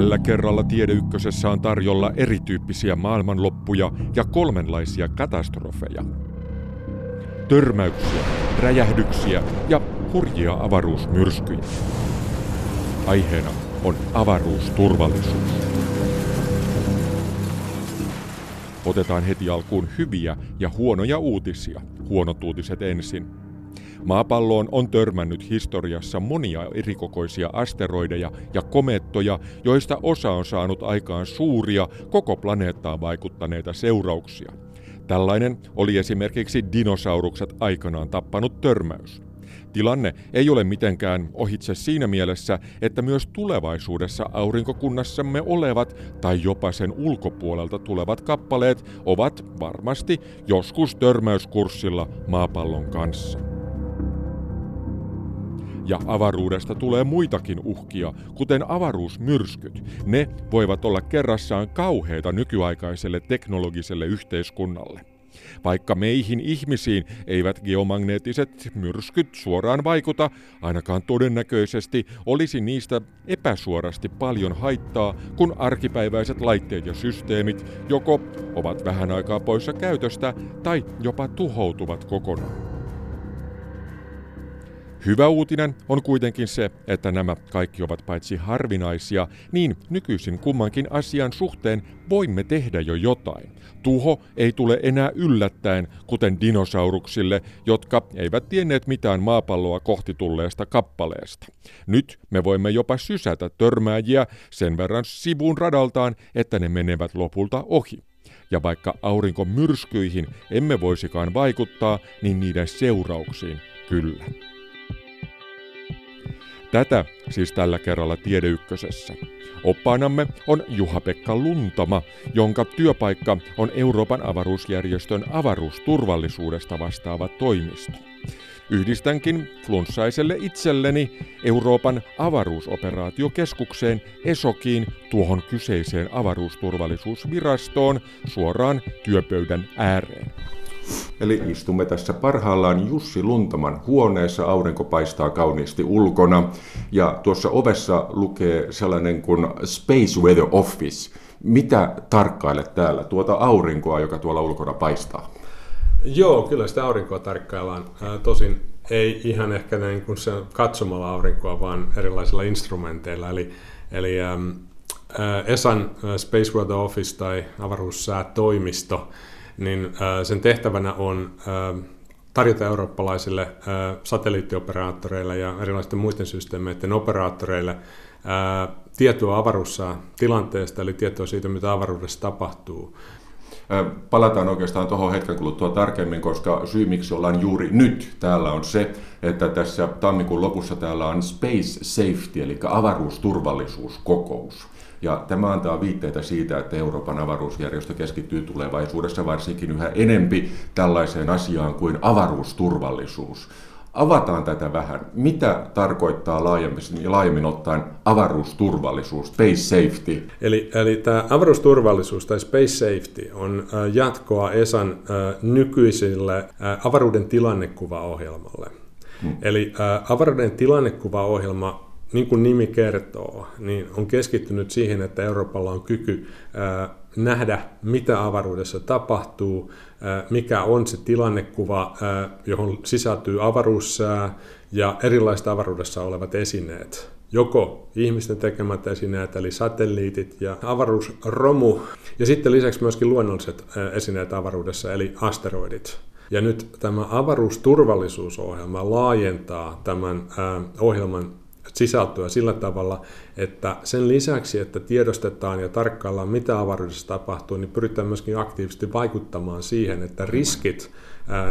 Tällä kerralla Tiedeykkösessä on tarjolla erityyppisiä maailmanloppuja ja kolmenlaisia katastrofeja. Törmäyksiä, räjähdyksiä ja hurjia avaruusmyrskyjä. Aiheena on avaruusturvallisuus. Otetaan heti alkuun hyviä ja huonoja uutisia. Huonot uutiset ensin. Maapalloon on törmännyt historiassa monia erikokoisia asteroideja ja komettoja, joista osa on saanut aikaan suuria, koko planeettaan vaikuttaneita seurauksia. Tällainen oli esimerkiksi dinosaurukset aikanaan tappanut törmäys. Tilanne ei ole mitenkään ohitse siinä mielessä, että myös tulevaisuudessa aurinkokunnassamme olevat tai jopa sen ulkopuolelta tulevat kappaleet ovat varmasti joskus törmäyskurssilla maapallon kanssa. Ja avaruudesta tulee muitakin uhkia, kuten avaruusmyrskyt. Ne voivat olla kerrassaan kauheita nykyaikaiselle teknologiselle yhteiskunnalle. Vaikka meihin ihmisiin eivät geomagneettiset myrskyt suoraan vaikuta, ainakaan todennäköisesti olisi niistä epäsuorasti paljon haittaa, kun arkipäiväiset laitteet ja systeemit joko ovat vähän aikaa poissa käytöstä tai jopa tuhoutuvat kokonaan. Hyvä uutinen on kuitenkin se, että nämä kaikki ovat paitsi harvinaisia, niin nykyisin kummankin asian suhteen voimme tehdä jo jotain. Tuho ei tule enää yllättäen, kuten dinosauruksille, jotka eivät tienneet mitään maapalloa kohti tulleesta kappaleesta. Nyt me voimme jopa sysätä törmääjiä sen verran sivuun radaltaan, että ne menevät lopulta ohi. Ja vaikka aurinkomyrskyihin emme voisikaan vaikuttaa, niin niiden seurauksiin kyllä. Tätä siis tällä kerralla Tiedeykkösessä. Oppaanamme on Juha-Pekka Luntama, jonka työpaikka on Euroopan avaruusjärjestön avaruusturvallisuudesta vastaava toimisto. Yhdistänkin flunssaiselle itselleni Euroopan avaruusoperaatiokeskukseen ESOKiin tuohon kyseiseen avaruusturvallisuusvirastoon suoraan työpöydän ääreen. Eli istumme tässä parhaillaan Jussi Luntaman huoneessa, aurinko paistaa kauniisti ulkona ja tuossa ovessa lukee sellainen kuin Space Weather Office. Mitä tarkkailet täällä, tuota aurinkoa, joka tuolla ulkona paistaa? Joo, kyllä sitä aurinkoa tarkkaillaan. Tosin ei ihan ehkä näin kuin se katsomalla aurinkoa, vaan erilaisilla instrumenteilla. Eli, eli ESAN Space Weather Office tai avaruussäätoimisto niin sen tehtävänä on tarjota eurooppalaisille satelliittioperaattoreille ja erilaisten muiden systeemeiden operaattoreille tietoa avaruussa tilanteesta, eli tietoa siitä, mitä avaruudessa tapahtuu. Palataan oikeastaan tuohon hetken kuluttua tarkemmin, koska syy miksi ollaan juuri nyt täällä on se, että tässä tammikuun lopussa täällä on Space Safety, eli avaruusturvallisuuskokous. Ja tämä antaa viitteitä siitä, että Euroopan avaruusjärjestö keskittyy tulevaisuudessa varsinkin yhä enempi tällaiseen asiaan kuin avaruusturvallisuus. Avataan tätä vähän. Mitä tarkoittaa laajemmin, laajemmin ottaen avaruusturvallisuus, space safety? Eli, eli tämä avaruusturvallisuus tai space safety on jatkoa ESAn nykyisille avaruuden tilannekuvaohjelmalle. Hmm. Eli avaruuden tilannekuvaohjelma niin kuin nimi kertoo, niin on keskittynyt siihen, että Euroopalla on kyky nähdä, mitä avaruudessa tapahtuu, mikä on se tilannekuva, johon sisältyy avaruussää ja erilaiset avaruudessa olevat esineet. Joko ihmisten tekemät esineet, eli satelliitit ja avaruusromu, ja sitten lisäksi myöskin luonnolliset esineet avaruudessa, eli asteroidit. Ja nyt tämä avaruusturvallisuusohjelma laajentaa tämän ohjelman sisältöä sillä tavalla, että sen lisäksi, että tiedostetaan ja tarkkaillaan, mitä avaruudessa tapahtuu, niin pyritään myöskin aktiivisesti vaikuttamaan siihen, että riskit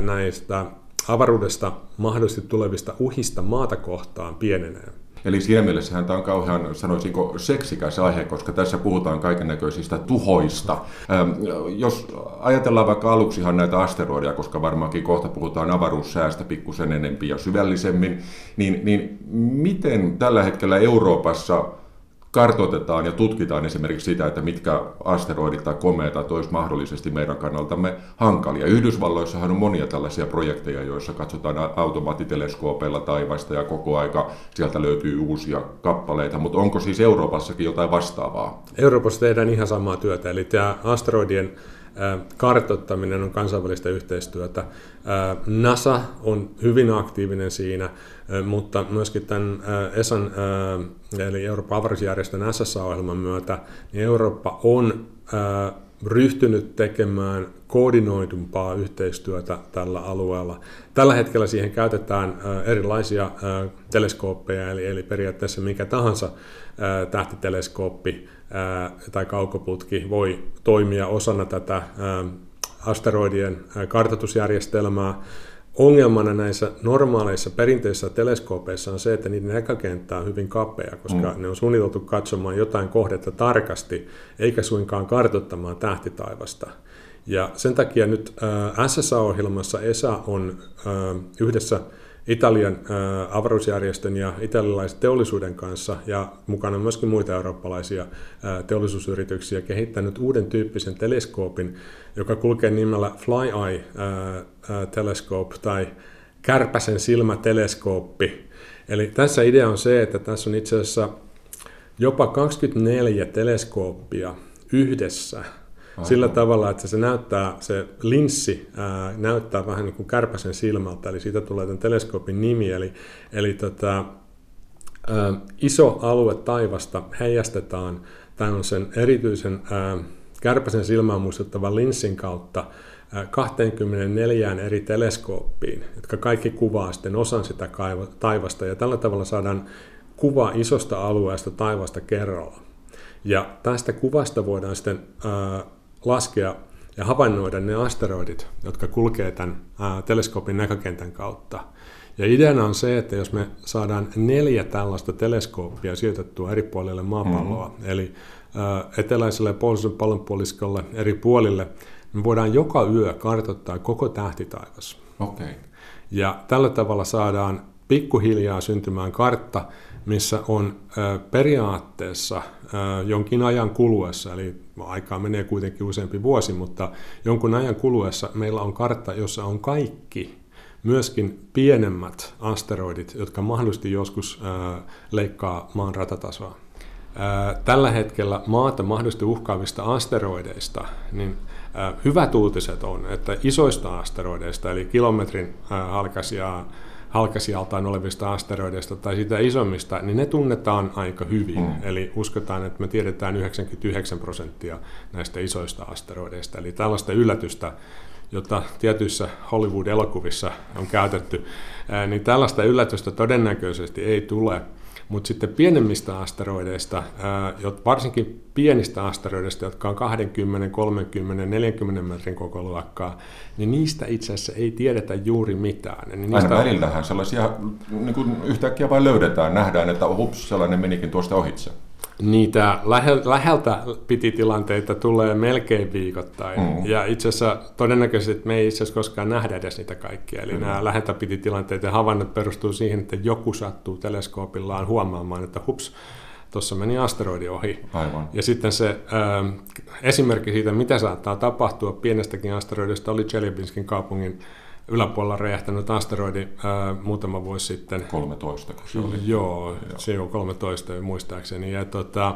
näistä avaruudesta mahdollisesti tulevista uhista maata kohtaan pienenee. Eli siinä mielessähän tämä on kauhean, sanoisinko, seksikäs aihe, koska tässä puhutaan kaiken näköisistä tuhoista. Ähm, jos ajatellaan vaikka aluksihan näitä asteroideja, koska varmaankin kohta puhutaan avaruussäästä pikkusen enempi ja syvällisemmin, niin, niin miten tällä hetkellä Euroopassa kartoitetaan ja tutkitaan esimerkiksi sitä, että mitkä asteroidit tai komeetat olisi mahdollisesti meidän kannaltamme hankalia. Yhdysvalloissahan on monia tällaisia projekteja, joissa katsotaan automaattiteleskoopeilla taivasta ja koko aika sieltä löytyy uusia kappaleita, mutta onko siis Euroopassakin jotain vastaavaa? Euroopassa tehdään ihan samaa työtä, eli tämä asteroidien kartoittaminen on kansainvälistä yhteistyötä. NASA on hyvin aktiivinen siinä, mutta myöskin tämän ESAN, eli Euroopan avaruusjärjestön SSA-ohjelman myötä, niin Eurooppa on ryhtynyt tekemään koordinoidumpaa yhteistyötä tällä alueella. Tällä hetkellä siihen käytetään erilaisia teleskooppeja, eli, eli periaatteessa mikä tahansa tähtiteleskooppi tai kaukoputki voi toimia osana tätä asteroidien kartoitusjärjestelmää. Ongelmana näissä normaaleissa perinteisissä teleskoopeissa on se, että niiden näkökenttä on hyvin kapea, koska mm. ne on suunniteltu katsomaan jotain kohdetta tarkasti, eikä suinkaan kartoittamaan tähtitaivasta. Ja sen takia nyt äh, SSA-ohjelmassa ESA on äh, yhdessä Italian äh, avaruusjärjestön ja italialaisen teollisuuden kanssa ja mukana myöskin muita eurooppalaisia äh, teollisuusyrityksiä kehittänyt uuden tyyppisen teleskoopin, joka kulkee nimellä Fly Eye äh, Telescope tai kärpäsen silmäteleskooppi. Eli tässä idea on se, että tässä on itse asiassa jopa 24 teleskooppia yhdessä – sillä tavalla, että se näyttää, se linssi ää, näyttää vähän niin kuin kärpäsen silmältä, eli siitä tulee tämän teleskoopin nimi, eli, eli tota, ää, iso alue taivasta heijastetaan tämän sen erityisen ää, kärpäsen silmään muistuttavan linssin kautta 24 eri teleskooppiin, jotka kaikki kuvaa sitten osan sitä taivasta, ja tällä tavalla saadaan kuva isosta alueesta taivasta kerralla. Ja tästä kuvasta voidaan sitten ää, laskea ja havainnoida ne asteroidit, jotka kulkee tämän teleskoopin näkökentän kautta. Ja ideana on se, että jos me saadaan neljä tällaista teleskooppia sijoitettua eri puolille maapalloa, mm-hmm. eli eteläiselle ja pohjoiselle pallonpuoliskolle eri puolille, me voidaan joka yö kartoittaa koko tähtitaivas. Okay. Ja tällä tavalla saadaan pikkuhiljaa syntymään kartta, missä on periaatteessa jonkin ajan kuluessa, eli aikaa menee kuitenkin useampi vuosi, mutta jonkun ajan kuluessa meillä on kartta, jossa on kaikki, myöskin pienemmät asteroidit, jotka mahdollisesti joskus leikkaa maan ratatasoa. Tällä hetkellä maata mahdollisesti uhkaavista asteroideista, niin hyvät uutiset on, että isoista asteroideista, eli kilometrin halkaisia halkasijaltaan olevista asteroideista tai sitä isommista, niin ne tunnetaan aika hyvin. Mm. Eli uskotaan, että me tiedetään 99 prosenttia näistä isoista asteroideista. Eli tällaista yllätystä, jota tietyissä Hollywood-elokuvissa on käytetty, niin tällaista yllätystä todennäköisesti ei tule. Mutta sitten pienemmistä asteroideista, varsinkin pienistä asteroideista, jotka on 20, 30, 40 metrin koko luokkaa, niin niistä itse asiassa ei tiedetä juuri mitään. Niin niistä Aina välillähän sellaisia niin kuin yhtäkkiä vain löydetään, nähdään, että hups, sellainen menikin tuosta ohitse niitä läheltä piti tilanteita tulee melkein viikoittain. Mm. Ja itse asiassa todennäköisesti me ei itse asiassa koskaan nähdä edes niitä kaikkia. Eli mm. nämä läheltä piti tilanteet ja havainnot perustuu siihen, että joku sattuu teleskoopillaan huomaamaan, että hups, tuossa meni asteroidi ohi. Aivan. Ja sitten se äh, esimerkki siitä, mitä saattaa tapahtua pienestäkin asteroidista, oli Chelyabinskin kaupungin yläpuolella räjähtänyt asteroidi ää, muutama vuosi sitten. 13, kun se oli. Joo, se on 13 muistaakseni. Ja tota,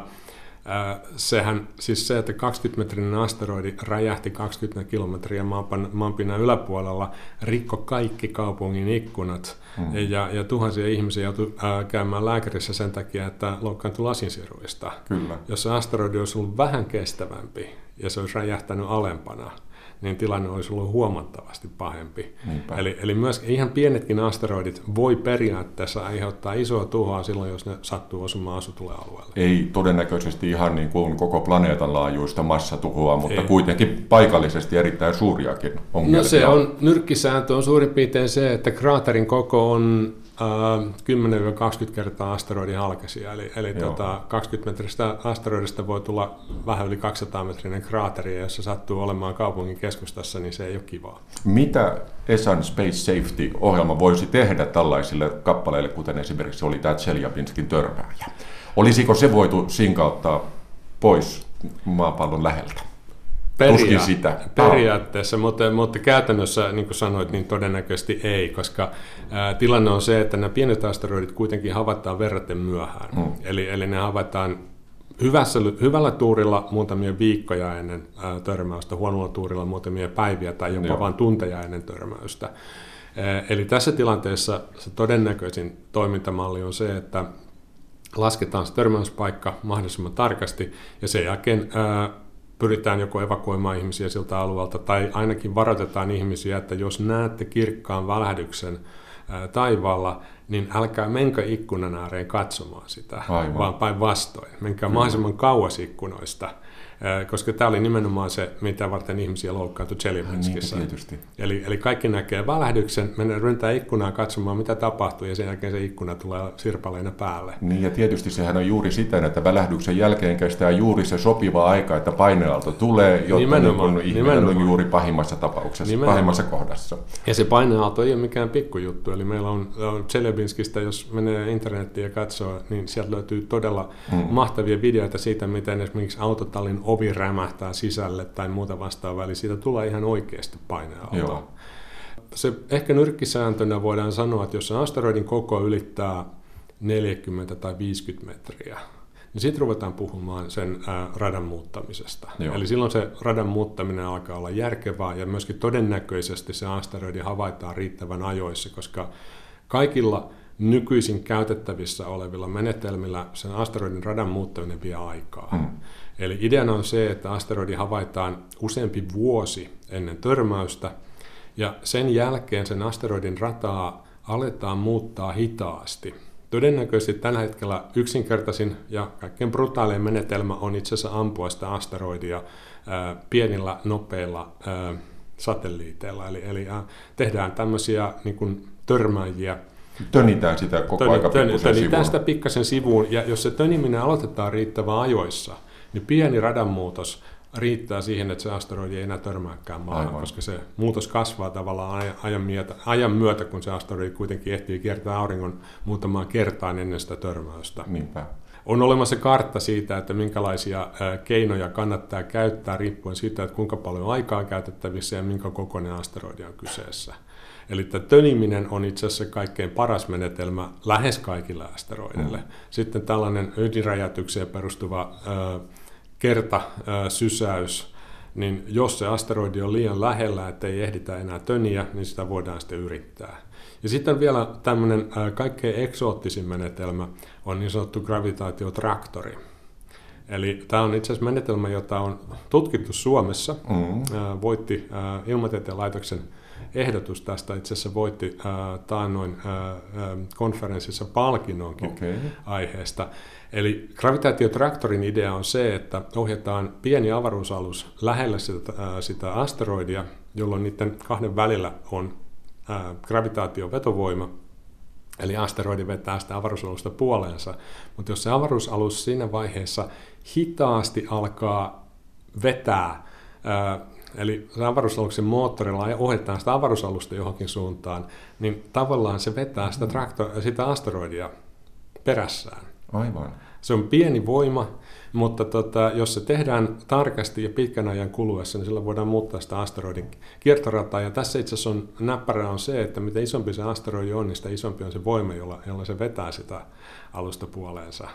ää, sehän, siis se, että 20-metrinen asteroidi räjähti 20 kilometriä maanpinnan yläpuolella, rikko kaikki kaupungin ikkunat hmm. ja, ja tuhansia ihmisiä joutui ää, käymään lääkärissä sen takia, että loukkaantui lasinsiruista. Kyllä. Jos se asteroidi olisi ollut vähän kestävämpi ja se olisi räjähtänyt alempana, niin tilanne olisi ollut huomattavasti pahempi. Eli, eli myös ihan pienetkin asteroidit voi periaatteessa aiheuttaa isoa tuhoa silloin, jos ne sattuu osumaan asutulle alueelle. Ei todennäköisesti ihan niin kuin koko planeetan laajuista massatuhoa, mutta Ei. kuitenkin paikallisesti erittäin suuriakin ongelmia. No se on, nyrkkisääntö on suurin piirtein se, että kraaterin koko on 10-20 kertaa asteroidin halkesia, eli, eli tota, 20 metristä asteroidista voi tulla vähän yli 200 metrinen kraateri, ja jos se sattuu olemaan kaupungin keskustassa, niin se ei ole kivaa. Mitä ESAN Space Safety-ohjelma voisi tehdä tällaisille kappaleille, kuten esimerkiksi oli tämä Tseljabinskin törmääjä? Olisiko se voitu sinkauttaa pois maapallon läheltä? Peria- Tuskin sitä. Periaatteessa, mutta, mutta käytännössä, niin kuin sanoit, niin todennäköisesti ei, koska ää, tilanne on se, että nämä pienet asteroidit kuitenkin havaitaan verraten myöhään. Mm. Eli, eli ne havaitaan hyvässä, hyvällä tuurilla muutamia viikkoja ennen ää, törmäystä, huonolla tuurilla muutamia päiviä tai jopa Joo. vain tunteja ennen törmäystä. Ää, Eli tässä tilanteessa se todennäköisin toimintamalli on se, että lasketaan se törmäyspaikka mahdollisimman tarkasti ja sen jälkeen ää, pyritään joko evakuoimaan ihmisiä siltä alueelta tai ainakin varoitetaan ihmisiä, että jos näette kirkkaan välähdyksen taivaalla, niin älkää menkö ikkunan ääreen katsomaan sitä, Aivan. vaan päinvastoin. Menkää mahdollisimman kauas ikkunoista, ää, koska tämä oli nimenomaan se, mitä varten ihmisiä loukkaantui Chelyabinskissä. Niin, tietysti. Eli, eli kaikki näkee välähdyksen, menee ryntää ikkunaan katsomaan, mitä tapahtuu, ja sen jälkeen se ikkuna tulee sirpaleina päälle. Niin ja tietysti sehän on juuri sitä, että välähdyksen jälkeen kestää juuri se sopiva aika, että paineaalto tulee, jotta Nimenomaan, niin ihminen on nimenomaan. juuri pahimmassa tapauksessa, Nimenomaan. pahimmassa kohdassa. Ja se paineaalto ei ole mikään pikkujuttu, eli meillä on, on Chelyabinskista, jos menee internettiin ja katsoo, niin sieltä löytyy todella hmm. mahtavia videoita siitä, miten esimerkiksi autotallin ovi rämähtää sisälle tai muuta vastaavaa, eli siitä tulee ihan oikeasti paineaalto. Joo. Se ehkä nyrkkisääntönä voidaan sanoa, että jos asteroidin koko ylittää 40 tai 50 metriä, niin sitten ruvetaan puhumaan sen ää, radan muuttamisesta. Joo. Eli silloin se radan muuttaminen alkaa olla järkevää ja myöskin todennäköisesti se asteroidi havaitaan riittävän ajoissa, koska kaikilla nykyisin käytettävissä olevilla menetelmillä sen asteroidin radan muuttaminen vie aikaa. Mm. Eli ideana on se, että asteroidi havaitaan useampi vuosi ennen törmäystä, ja sen jälkeen sen asteroidin rataa aletaan muuttaa hitaasti. Todennäköisesti tällä hetkellä yksinkertaisin ja kaikkein brutaalein menetelmä on itse asiassa ampua sitä asteroidia ää, pienillä, nopeilla ää, satelliiteilla. Eli, eli ää, tehdään tämmöisiä niin kuin törmäjiä, Tönitään sitä koko aika pikkusen tönitään sitä pikkasen sivuun, ja jos se töniminen aloitetaan riittävän ajoissa, niin pieni radanmuutos riittää siihen, että se asteroidi ei enää törmääkään maahan, Aivan. koska se muutos kasvaa tavallaan ajan, ajan, myötä, ajan myötä, kun se asteroidi kuitenkin ehtii kiertää auringon muutamaan kertaan ennen sitä törmäystä. Niinpä. On olemassa kartta siitä, että minkälaisia keinoja kannattaa käyttää riippuen siitä, että kuinka paljon aikaa on käytettävissä ja minkä kokoinen asteroidi on kyseessä. Eli tämä töniminen on itse asiassa kaikkein paras menetelmä lähes kaikille asteroideille. Mm. Sitten tällainen ydinräjäytykseen perustuva ää, kertasysäys, niin jos se asteroidi on liian lähellä, että ei ehditä enää töniä, niin sitä voidaan sitten yrittää. Ja sitten vielä tämmöinen kaikkein eksoottisin menetelmä on niin sanottu gravitaatiotraktori. Eli tämä on itse asiassa menetelmä, jota on tutkittu Suomessa. Mm. Voitti Ilmatieteen laitoksen ehdotus tästä. Itse asiassa voitti ää, taannoin ää, ää, konferenssissa palkinnonkin Okei. aiheesta. Eli gravitaatiotraktorin idea on se, että ohjataan pieni avaruusalus lähelle sitä, ää, sitä asteroidia, jolloin niiden kahden välillä on ää, gravitaatiovetovoima, eli asteroidi vetää sitä avaruusalusta puoleensa. Mutta jos se avaruusalus siinä vaiheessa hitaasti alkaa vetää, ää, eli se avaruusaluksen moottorilla ohjataan sitä avaruusalusta johonkin suuntaan, niin tavallaan se vetää sitä, traktor- sitä asteroidia perässään. Aivan. Se on pieni voima, mutta tota, jos se tehdään tarkasti ja pitkän ajan kuluessa, niin sillä voidaan muuttaa sitä asteroidin kiertorataa. Ja tässä itse asiassa on, näppärä on se, että mitä isompi se asteroidi on, niin sitä isompi on se voima, jolla, jolla se vetää sitä alusta puoleensa.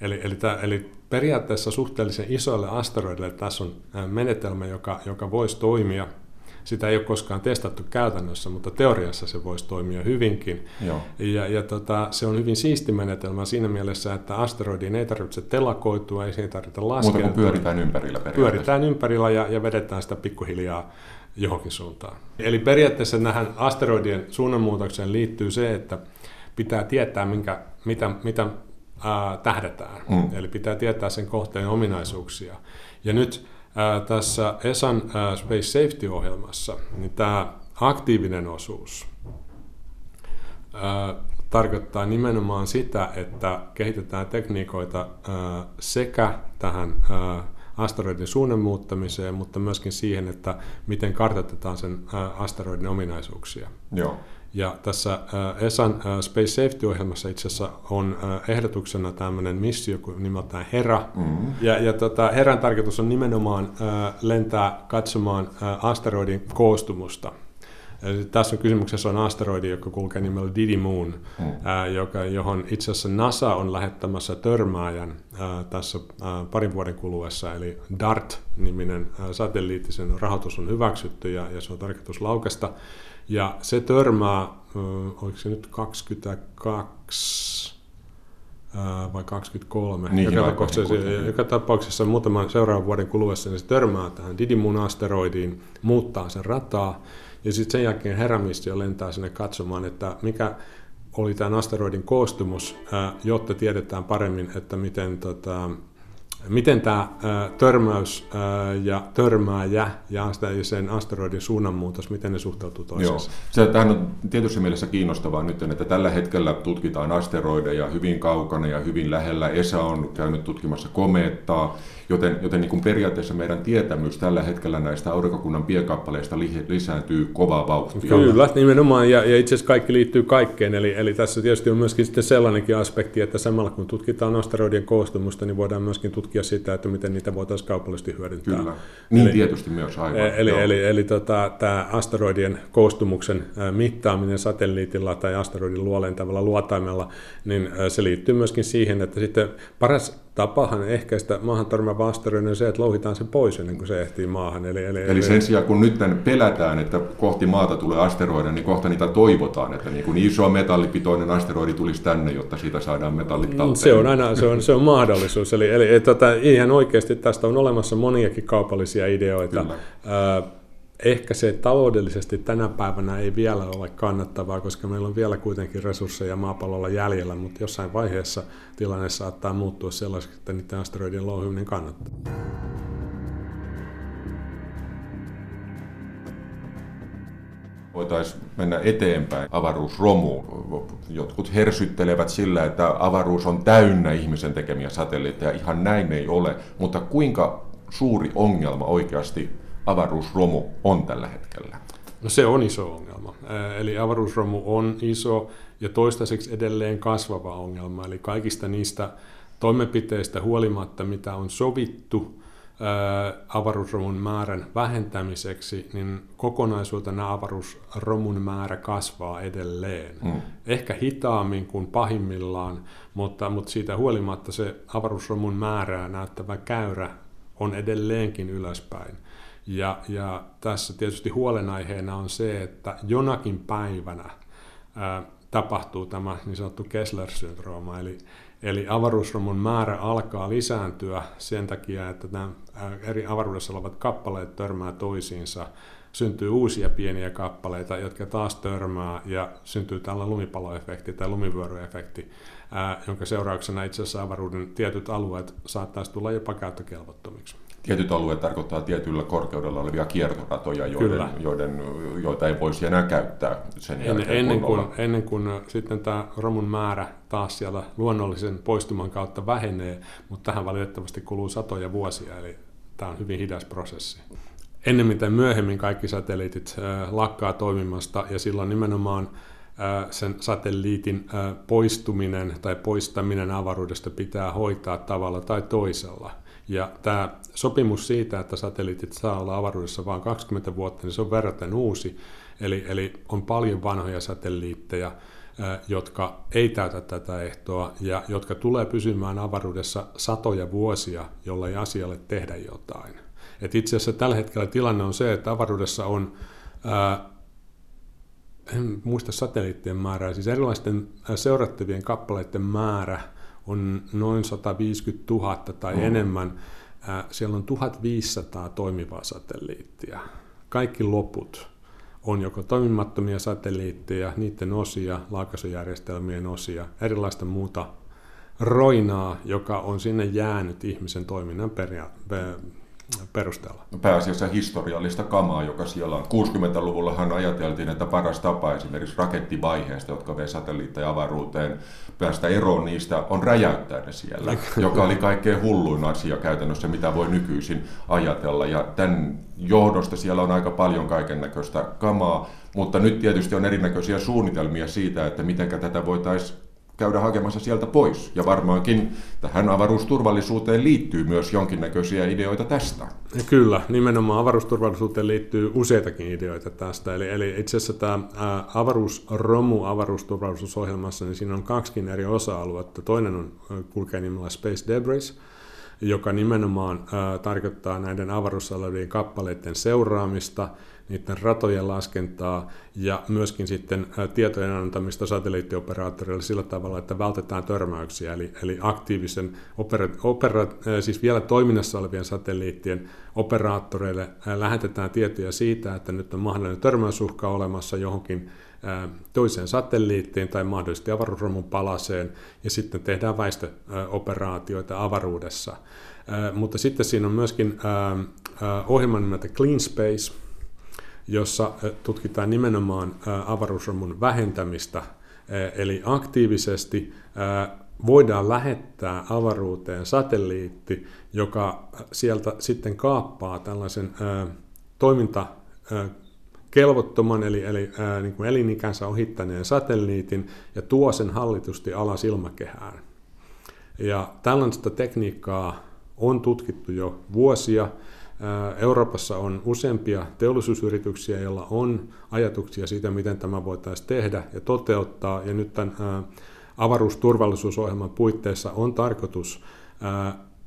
Eli, eli, tämä, eli periaatteessa suhteellisen isoille asteroideille tässä on menetelmä, joka, joka voisi toimia. Sitä ei ole koskaan testattu käytännössä, mutta teoriassa se voisi toimia hyvinkin. Joo. Ja, ja tota, se on hyvin siisti menetelmä siinä mielessä, että asteroidiin ei tarvitse telakoitua, ei siihen tarvitse laskea. Muuta kuin pyöritään ympärillä periaatteessa. Pyöritään ympärillä ja, ja vedetään sitä pikkuhiljaa johonkin suuntaan. Eli periaatteessa tähän asteroidien suunnanmuutokseen liittyy se, että pitää tietää, minkä, mitä, mitä ää, tähdätään. Mm. Eli pitää tietää sen kohteen ominaisuuksia. Ja nyt ää, tässä ESAn ää, Space Safety-ohjelmassa, niin tämä aktiivinen osuus ää, tarkoittaa nimenomaan sitä, että kehitetään tekniikoita ää, sekä tähän ää, asteroidin suunnan muuttamiseen, mutta myöskin siihen, että miten kartoitetaan sen asteroidin ominaisuuksia. Joo. Ja tässä ESAn Space Safety-ohjelmassa itse asiassa on ehdotuksena tämmöinen missio nimeltään HERA. Mm-hmm. Ja, ja tota, HERAn tarkoitus on nimenomaan lentää katsomaan asteroidin koostumusta. Eli tässä on kysymyksessä on asteroidi, joka kulkee nimellä Didi Moon, mm. ää, joka, johon itse asiassa NASA on lähettämässä törmääjän ää, tässä ää, parin vuoden kuluessa, eli DART-niminen ää, satelliitti, sen rahoitus on hyväksytty ja, ja se on tarkoitus laukesta. Ja se törmää, oliko se nyt 22 vai 23. Niin, joka, tapauksessa, joka tapauksessa muutaman seuraavan vuoden kuluessa niin se törmää tähän Didymun asteroidiin, muuttaa sen rataa, ja sitten sen jälkeen Heramissio lentää sinne katsomaan, että mikä oli tämän asteroidin koostumus, jotta tiedetään paremmin, että miten tota, Miten tämä törmäys ja törmääjä ja sen asteroidin suunnanmuutos, miten ne suhtautuu toisiinsa? Joo. Se, tämähän on tietysti mielessä kiinnostavaa nyt, että tällä hetkellä tutkitaan asteroideja hyvin kaukana ja hyvin lähellä. ESA on käynyt tutkimassa komeettaa, joten, joten niin kuin periaatteessa meidän tietämys tällä hetkellä näistä aurinkokunnan pienkappaleista lisääntyy kovaa vauhtia. Kyllä, nimenomaan, ja, ja itse asiassa kaikki liittyy kaikkeen, eli, eli tässä tietysti on myöskin sitten sellainenkin aspekti, että samalla kun tutkitaan asteroidien koostumusta, niin voidaan myöskin tutkia sitä, että miten niitä voitaisiin kaupallisesti hyödyntää. Kyllä, niin eli, tietysti myös aivan. E- eli, eli, eli, eli tota, tämä asteroidien koostumuksen mittaaminen satelliitilla tai asteroidin luolentavalla luotaimella, niin se liittyy myöskin siihen, että sitten paras tapahan ehkäistä maahan törmäävä asteroidi on se, että louhitaan se pois ennen kuin se ehtii maahan. Eli, eli, eli sen sijaan kun nyt pelätään, että kohti maata tulee asteroida, niin kohta niitä toivotaan, että niin kuin iso metallipitoinen asteroidi tulisi tänne, jotta siitä saadaan metallit talteen. Se on aina se on, se on mahdollisuus. Eli, eli tota, ihan oikeasti tästä on olemassa moniakin kaupallisia ideoita. Kyllä. Ehkä se taloudellisesti tänä päivänä ei vielä ole kannattavaa, koska meillä on vielä kuitenkin resursseja maapallolla jäljellä, mutta jossain vaiheessa tilanne saattaa muuttua sellaiseksi, että niiden asteroidien louhiminen kannattaa. voitaisiin mennä eteenpäin avaruusromuun. Jotkut hersyttelevät sillä, että avaruus on täynnä ihmisen tekemiä satelliitteja. Ihan näin ei ole, mutta kuinka suuri ongelma oikeasti avaruusromu on tällä hetkellä? No se on iso ongelma. Eli avaruusromu on iso ja toistaiseksi edelleen kasvava ongelma. Eli kaikista niistä toimenpiteistä huolimatta, mitä on sovittu avaruusromun määrän vähentämiseksi, niin kokonaisuutena avaruusromun määrä kasvaa edelleen. Mm. Ehkä hitaammin kuin pahimmillaan, mutta, mutta siitä huolimatta se avaruusromun määrää näyttävä käyrä on edelleenkin ylöspäin. Ja, ja tässä tietysti huolenaiheena on se, että jonakin päivänä ää, tapahtuu tämä niin sanottu Kessler-syndrooma, eli, eli avaruusromun määrä alkaa lisääntyä sen takia, että nämä eri avaruudessa olevat kappaleet törmää toisiinsa, syntyy uusia pieniä kappaleita, jotka taas törmää ja syntyy tällä lumipaloefekti tai lumivyöryefekti, ää, jonka seurauksena itse asiassa avaruuden tietyt alueet saattaisi tulla jopa käyttökelvottomiksi. Tietyt alueet tarkoittaa tietyllä korkeudella olevia kiertoratoja, joiden, joiden, joita ei voisi enää käyttää sen jälkeen. Ennen kuin, ennen kuin sitten tämä romun määrä taas siellä luonnollisen poistuman kautta vähenee, mutta tähän valitettavasti kuluu satoja vuosia, eli tämä on hyvin hidas prosessi. Ennemmin tai myöhemmin kaikki satelliitit lakkaa toimimasta ja silloin nimenomaan sen satelliitin poistuminen tai poistaminen avaruudesta pitää hoitaa tavalla tai toisella. Ja tämä sopimus siitä, että satelliitit saa olla avaruudessa vain 20 vuotta, niin se on verraten uusi. Eli, eli on paljon vanhoja satelliitteja, jotka ei täytä tätä ehtoa ja jotka tulee pysymään avaruudessa satoja vuosia, jolla ei asialle tehdä jotain. Et itse asiassa tällä hetkellä tilanne on se, että avaruudessa on, ää, en muista satelliittien määrää, siis erilaisten seurattavien kappaleiden määrä on noin 150 000 tai mm. enemmän. Siellä on 1500 toimivaa satelliittia. Kaikki loput on joko toimimattomia satelliitteja, niiden osia, laakaisujärjestelmien osia, erilaista muuta roinaa, joka on sinne jäänyt ihmisen toiminnan peria- perusteella? Pääasiassa historiallista kamaa, joka siellä on. 60-luvullahan ajateltiin, että paras tapa esimerkiksi rakettivaiheesta, jotka vei satelliitteja avaruuteen, päästä eroon niistä, on räjäyttää ne siellä, joka oli kaikkein hulluin asia käytännössä, mitä voi nykyisin ajatella. Ja tämän johdosta siellä on aika paljon kaiken näköistä kamaa, mutta nyt tietysti on erinäköisiä suunnitelmia siitä, että miten tätä voitaisiin käydä hakemassa sieltä pois. Ja varmaankin tähän avaruusturvallisuuteen liittyy myös jonkinnäköisiä ideoita tästä. Kyllä, nimenomaan avaruusturvallisuuteen liittyy useitakin ideoita tästä. Eli, eli itse asiassa tämä avaruusromu avaruusturvallisuusohjelmassa, niin siinä on kaksikin eri osa-aluetta. Toinen on kulkee nimellä Space Debris, joka nimenomaan tarkoittaa näiden avaruusalueiden kappaleiden seuraamista – niiden ratojen laskentaa ja myöskin sitten tietojen antamista satelliittioperaattoreille sillä tavalla, että vältetään törmäyksiä, eli, eli aktiivisen opera, opera, siis vielä toiminnassa olevien satelliittien operaattoreille lähetetään tietoja siitä, että nyt on mahdollinen törmäysuhka olemassa johonkin toiseen satelliittiin tai mahdollisesti avaruusromun palaseen, ja sitten tehdään väistöoperaatioita avaruudessa. Mutta sitten siinä on myöskin ohjelman nimeltä Clean Space, jossa tutkitaan nimenomaan avaruusromun vähentämistä, eli aktiivisesti voidaan lähettää avaruuteen satelliitti, joka sieltä sitten kaappaa tällaisen toiminta kelvottoman eli, eli ää, niin kuin elinikänsä ohittaneen satelliitin ja tuo sen hallitusti alas ilmakehään. Ja tällaista tekniikkaa on tutkittu jo vuosia, Euroopassa on useampia teollisuusyrityksiä, joilla on ajatuksia siitä, miten tämä voitaisiin tehdä ja toteuttaa. Ja nyt tämän avaruusturvallisuusohjelman puitteissa on tarkoitus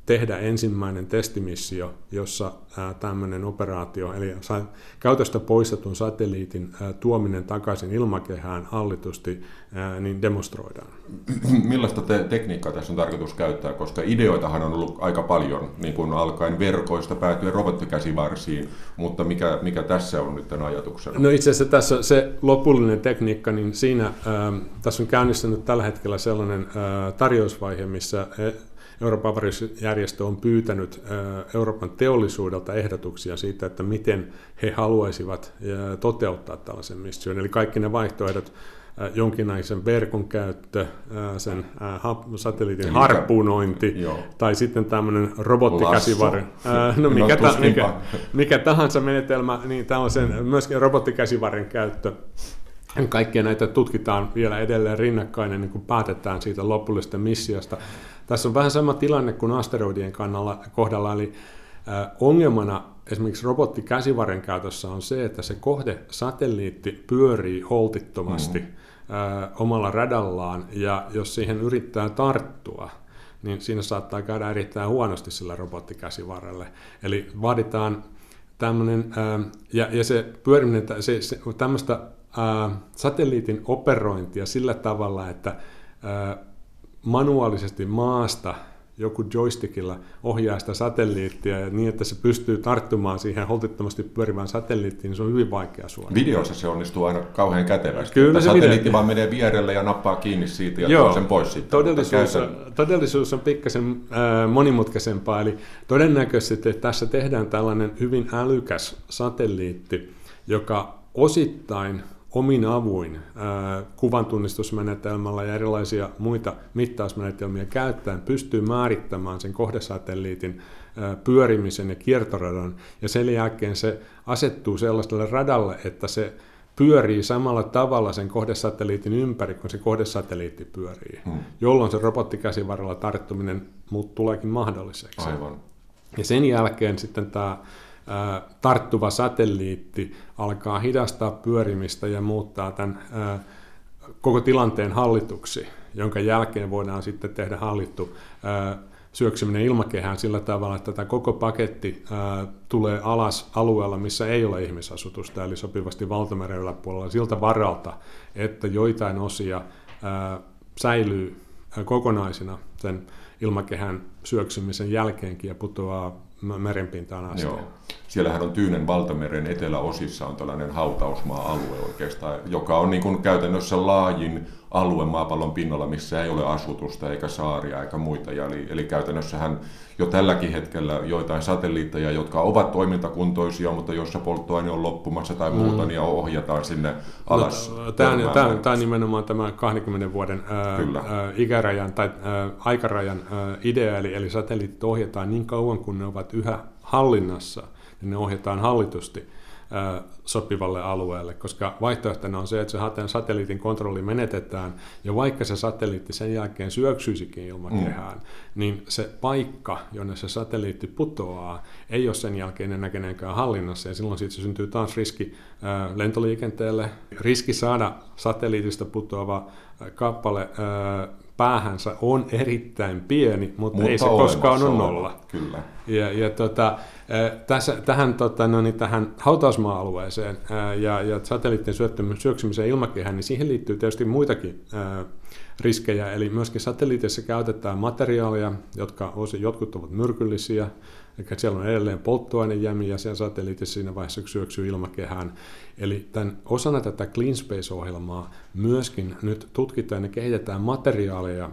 tehdä ensimmäinen testimissio, jossa tämmöinen operaatio, eli käytöstä poistetun satelliitin tuominen takaisin ilmakehään hallitusti, niin demonstroidaan. Millaista te- tekniikkaa tässä on tarkoitus käyttää, koska ideoitahan on ollut aika paljon, niin kuin alkaen verkoista päätyen robottikäsivarsiin, mutta mikä, mikä tässä on nyt tämän ajatuksena? No itse asiassa tässä se lopullinen tekniikka, niin siinä äh, tässä on käynnissä nyt tällä hetkellä sellainen äh, tarjousvaihe, missä Euroopan avaruusjärjestö on pyytänyt Euroopan teollisuudelta ehdotuksia siitä, että miten he haluaisivat toteuttaa tällaisen mission. Eli kaikki ne vaihtoehdot, jonkinlaisen verkon käyttö, sen satelliitin harppunointi joo. tai sitten tämmöinen robottikäsivarren. No mikä, ta, mikä, mikä tahansa menetelmä, niin tämä on sen myöskin robottikäsivarren käyttö. Kaikkia näitä tutkitaan vielä edelleen rinnakkain ennen kuin päätetään siitä lopullisesta missiosta. Tässä on vähän sama tilanne kuin asteroidien kannalla, kohdalla, eli ongelmana esimerkiksi robottikäsivarren käytössä on se, että se kohde satelliitti pyörii holtittomasti mm-hmm. omalla radallaan, ja jos siihen yrittää tarttua, niin siinä saattaa käydä erittäin huonosti sillä robottikäsivarrelle. Eli vaaditaan tämmöinen, ja, ja se pyöriminen, se, se, tämmöistä satelliitin operointia sillä tavalla, että manuaalisesti maasta joku joystickilla ohjaa sitä satelliittia ja niin, että se pystyy tarttumaan siihen holtittomasti pyörivään satelliittiin, niin se on hyvin vaikea suoraan. Videossa se onnistuu aina kauhean kätevästi. Kyllä se satelliitti video... vaan menee vierelle ja nappaa kiinni siitä ja Joo, tuo sen pois sitten. Todellisuus, on, todellisuus on pikkasen äh, monimutkaisempaa, eli todennäköisesti että tässä tehdään tällainen hyvin älykäs satelliitti, joka osittain omin avuin kuvantunnistusmenetelmällä ja erilaisia muita mittausmenetelmiä käyttäen pystyy määrittämään sen kohdesatelliitin pyörimisen ja kiertoradan, ja sen jälkeen se asettuu sellaiselle radalle, että se pyörii samalla tavalla sen kohdesatelliitin ympäri, kun se kohdesatelliitti pyörii, hmm. jolloin se robottikäsivarrella tarttuminen tuleekin mahdolliseksi. Aivan. Ja sen jälkeen sitten tämä tarttuva satelliitti alkaa hidastaa pyörimistä ja muuttaa tämän koko tilanteen hallituksi, jonka jälkeen voidaan sitten tehdä hallittu syöksyminen ilmakehään sillä tavalla, että tämä koko paketti tulee alas alueella, missä ei ole ihmisasutusta, eli sopivasti valtameren yläpuolella siltä varalta, että joitain osia säilyy kokonaisina sen ilmakehän syöksymisen jälkeenkin ja putoaa merenpintaan asti. Joo. Siellähän on Tyynen valtameren eteläosissa on tällainen hautausmaa-alue oikeastaan, joka on niin kuin käytännössä laajin alue maapallon pinnalla, missä ei ole asutusta eikä saaria eikä muita. Eli, eli käytännössähän jo tälläkin hetkellä joitain satelliitteja, jotka ovat toimintakuntoisia, mutta joissa polttoaine on loppumassa tai muuta, mm. niin ohjataan sinne alas. No, tämä, on, tämä, tämä on nimenomaan tämä 20 vuoden ää, ää, ikärajan tai ää, aikarajan ää, idea, eli, eli satelliitit ohjataan niin kauan, kun ne ovat yhä hallinnassa, niin ne ohjataan hallitusti sopivalle alueelle, koska vaihtoehtona on se, että se satelliitin kontrolli menetetään, ja vaikka se satelliitti sen jälkeen syöksyisikin ilmakehään, mm. niin se paikka, jonne se satelliitti putoaa, ei ole sen jälkeen enää kenenkään hallinnassa, ja silloin siitä syntyy taas riski lentoliikenteelle, riski saada satelliitista putoava kappale päähänsä on erittäin pieni, mutta, mutta ei se koskaan ole nolla. Kyllä. Ja, ja tota, tässä, tähän, tota, no niin, tähän hautausmaa-alueeseen ja, ja satelliittien syöksymiseen ilmakehään, niin siihen liittyy tietysti muitakin ää, riskejä. Eli myöskin satelliitissa käytetään materiaaleja, jotka osin, jotkut ovat myrkyllisiä, Eli siellä on edelleen polttoainejämiä siellä satelliitissa siinä vaiheessa, syöksyy ilmakehään. Eli tämän, osana tätä Clean Space-ohjelmaa myöskin nyt tutkitaan ja kehitetään materiaaleja,